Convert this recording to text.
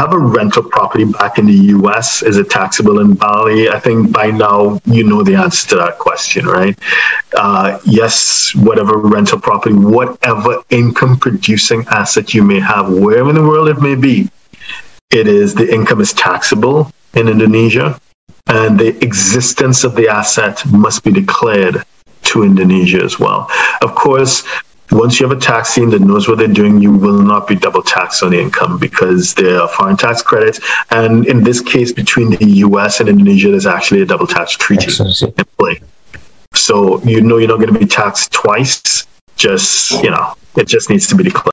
have a rental property back in the US, is it taxable in Bali? I think by now you know the answer to that question, right? Uh, yes, whatever rental property, whatever income producing asset you may have, wherever in the world it may be, it is the income is taxable in Indonesia and the existence of the asset must be declared to Indonesia as well. Of course, once you have a tax team that knows what they're doing, you will not be double taxed on the income because there are foreign tax credits. And in this case, between the US and Indonesia, there's actually a double tax treaty in play. So you know you're not going to be taxed twice. Just, you know, it just needs to be declared.